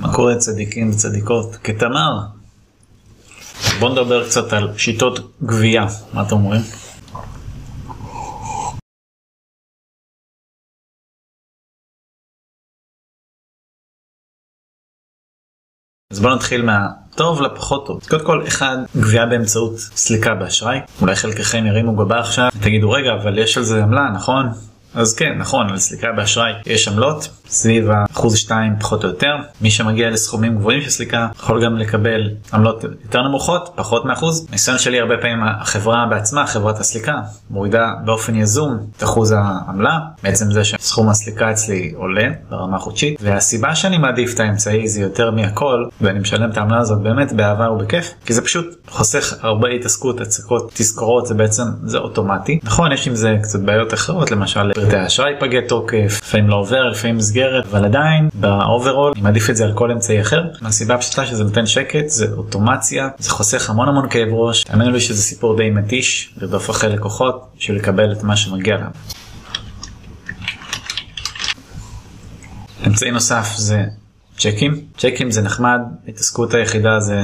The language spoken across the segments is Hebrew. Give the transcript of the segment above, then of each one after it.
מה קורה צדיקים וצדיקות? כתמר. בוא נדבר קצת על שיטות גבייה, מה אתם אומרים? אז בוא נתחיל מהטוב לפחות טוב. קודם כל, אחד, גבייה באמצעות סליקה באשראי. אולי חלקכם ירימו גבה עכשיו, תגידו רגע, אבל יש על זה עמלה, נכון? אז כן, נכון, על סליקה באשראי יש עמלות, סביב האחוז 2 פחות או יותר. מי שמגיע לסכומים גבוהים של סליקה יכול גם לקבל עמלות יותר נמוכות, פחות מאחוז. ניסיון שלי הרבה פעמים החברה בעצמה, חברת הסליקה, מורידה באופן יזום את אחוז העמלה, בעצם זה שסכום הסליקה אצלי עולה ברמה חודשית, והסיבה שאני מעדיף את האמצעי זה יותר מהכל, ואני משלם את העמלה הזאת באמת באהבה ובכיף, כי זה פשוט חוסך הרבה התעסקות, הצקות, תזכורות, זה בעצם, זה אוטומטי. נכון, יש עם זה קצת בעיות אחרות, למשל האשראי פגי תוקף, לפעמים לא עובר, לפעמים מסגרת, אבל עדיין ב overall אני מעדיף את זה על כל אמצעי אחר, מהסיבה הפשוטה שזה נותן שקט, זה אוטומציה, זה חוסך המון המון כאב ראש, תאמינו לי שזה סיפור די מתיש, לרדוף אחרי לקוחות בשביל לקבל את מה שמגיע להם. אמצעי נוסף זה צ'קים. צ'קים זה נחמד, התעסקות היחידה זה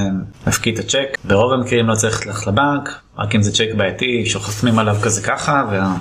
להפקיד את הצ'ק. ברוב המקרים לא צריך ללכת לבנק, רק אם זה צ'ק בעייתי שחותמים עליו כזה ככה וה...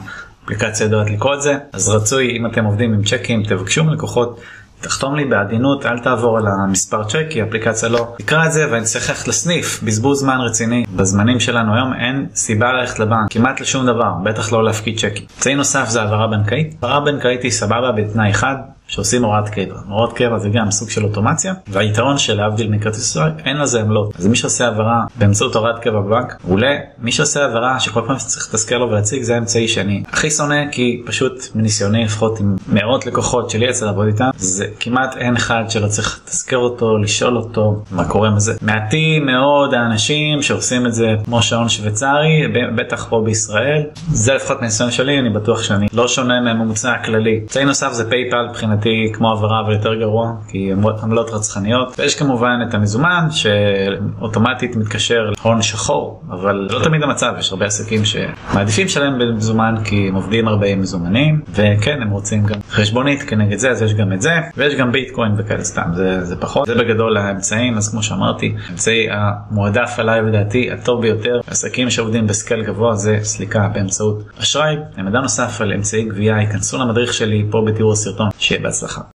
אפליקציה יודעת לקרוא את זה, אז רצוי אם אתם עובדים עם צ'קים תבקשו מלקוחות. תחתום לי בעדינות, אל תעבור על המספר צ'ק, כי האפליקציה לא תקרא את זה ואני צריך ללכת לסניף, בזבוז זמן רציני. בזמנים שלנו היום אין סיבה ללכת לבנק, כמעט לשום דבר, בטח לא להפקיד צ'קים. אמצעי נוסף זה העברה בנקאית. העברה בנקאית היא סבבה בתנאי אחד, שעושים הוראת קבע. הוראת קבע זה גם סוג של אוטומציה, והיתרון של להבדיל מכרטיס אשראי, אין לזה עמלות. אז מי שעושה העברה באמצעות הוראת קבע בבנק, מעולה. מי שעושה העברה שכל פעם שצריך לתזכר לו ולהציג, זה האמצעי שאני הכי שונא, כי פשוט מניסיוני לפחות עם מאות לקוחות שלי יצא לעבוד איתם, זה כמעט אין אחד שלא צריך לתזכר אותו, לשאול אותו מה קורה עם זה. מעטים מאוד האנשים שעושים את זה כמו שעון שוויצרי, בטח פה בישראל. זה לפחות מניסיון שלי, אני בטוח שאני לא שונה מהממוצע הכללי. אמצעי נוסף זה פייפל מבחינתי כמו העברה אבל יותר גרוע, כי עמלות רצחניות. ויש כמובן את המזומן שאוטומטית מתקשר להון שחור, אבל לא תמיד המצב, יש הרבה עסקים שמעדיפים לשלם במזומן כי הם עובדים הרבה עם מזומנים, וכן הם רוצים גם חשבונית כנגד זה, אז יש גם את זה, ויש גם ביטקוין וכאלה סתם, זה, זה פחות. זה בגדול האמצעים, אז כמו שאמרתי, האמצעי המועדף עליי לדעתי הטוב ביותר, עסקים שעובדים בסקל גבוה זה סליקה באמצעות אשראי. מידע נוסף על אמצעי גבייה, ייכנסו למדריך שלי פה בתיאור הסרטון, 彼此好。